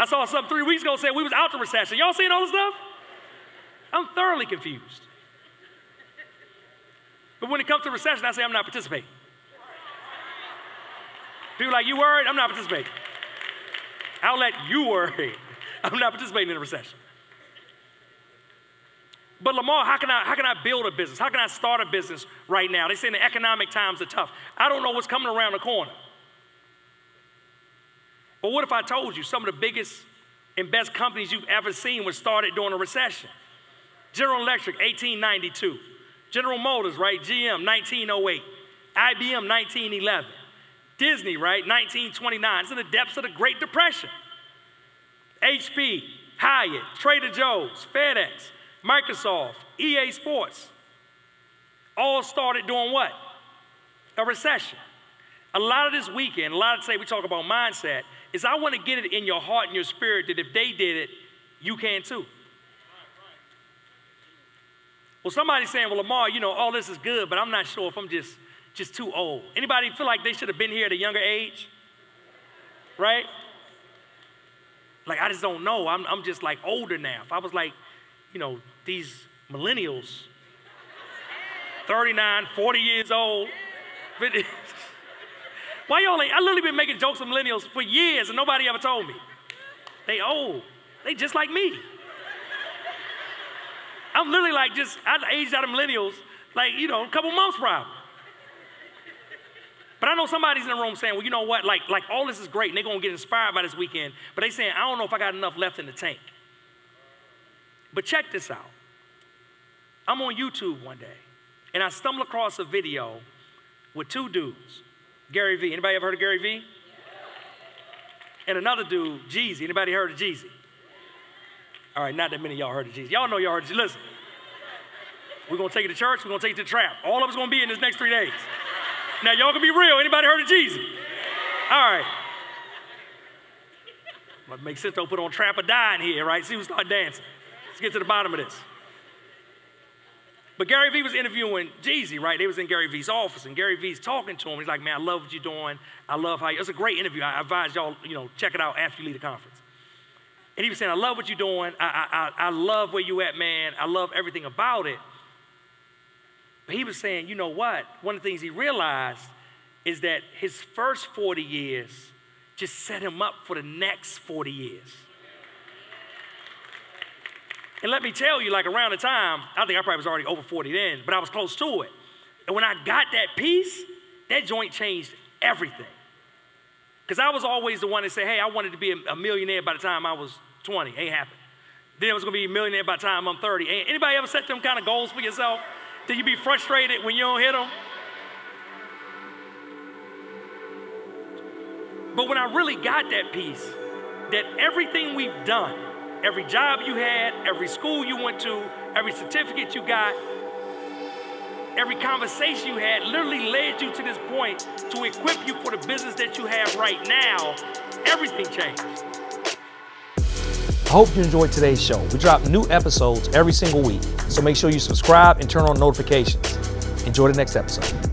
I saw something three weeks ago saying we was out the recession. Y'all seeing all this stuff? I'm thoroughly confused. But when it comes to recession, I say I'm not participating. People like, you worried? I'm not participating. I'll let you worry. I'm not participating in a recession. But Lamar, how can I how can I build a business? How can I start a business right now? They say the economic times are tough. I don't know what's coming around the corner. But what if I told you some of the biggest and best companies you've ever seen were started during a recession? General Electric, 1892. General Motors, right? GM, 1908. IBM, 1911. Disney, right? 1929. It's in the depths of the Great Depression. HP, Hyatt, Trader Joe's, FedEx, Microsoft, EA Sports, all started during what? A recession. A lot of this weekend, a lot of today we talk about mindset, is I want to get it in your heart and your spirit that if they did it, you can too. Well, somebody's saying, well, Lamar, you know, all this is good, but I'm not sure if I'm just, just too old. Anybody feel like they should have been here at a younger age? Right? Like, I just don't know. I'm, I'm just like older now. If I was like, you know, these millennials, 39, 40 years old, why y'all ain't, I literally been making jokes of millennials for years and nobody ever told me. They old. They just like me. I'm literally like just, I aged out of millennials, like, you know, a couple months probably. But I know somebody's in the room saying, well, you know what, like, like all this is great and they're gonna get inspired by this weekend, but they saying, I don't know if I got enough left in the tank. But check this out. I'm on YouTube one day and I stumble across a video with two dudes. Gary Vee. Anybody ever heard of Gary Vee? And another dude, Jeezy. Anybody heard of Jeezy? All right, not that many of y'all heard of Jeezy. Y'all know y'all heard of Jeezy. Listen, we're gonna take it to church, we're gonna take it to trap. All of us gonna be in this next three days. Now y'all can be real. Anybody heard of Jeezy? All right. What makes sense to put on trap or die in here, right? See who start dancing. Let's get to the bottom of this. But Gary Vee was interviewing Jeezy, right? They was in Gary Vee's office, and Gary Vee's talking to him. He's like, "Man, I love what you're doing. I love how you." It's a great interview. I advise y'all, you know, check it out after you leave the conference. And he was saying, "I love what you're doing. I, I, I love where you at, man. I love everything about it." But he was saying, you know what? One of the things he realized is that his first 40 years just set him up for the next 40 years. And let me tell you, like around the time, I think I probably was already over 40 then, but I was close to it. And when I got that piece, that joint changed everything. Because I was always the one that said, hey, I wanted to be a millionaire by the time I was 20. Ain't happened. Then I was gonna be a millionaire by the time I'm 30. Ain't anybody ever set them kind of goals for yourself? Did you be frustrated when you don't hit them? But when I really got that piece, that everything we've done, every job you had, every school you went to, every certificate you got, every conversation you had literally led you to this point to equip you for the business that you have right now, everything changed. I hope you enjoyed today's show. We drop new episodes every single week, so make sure you subscribe and turn on notifications. Enjoy the next episode.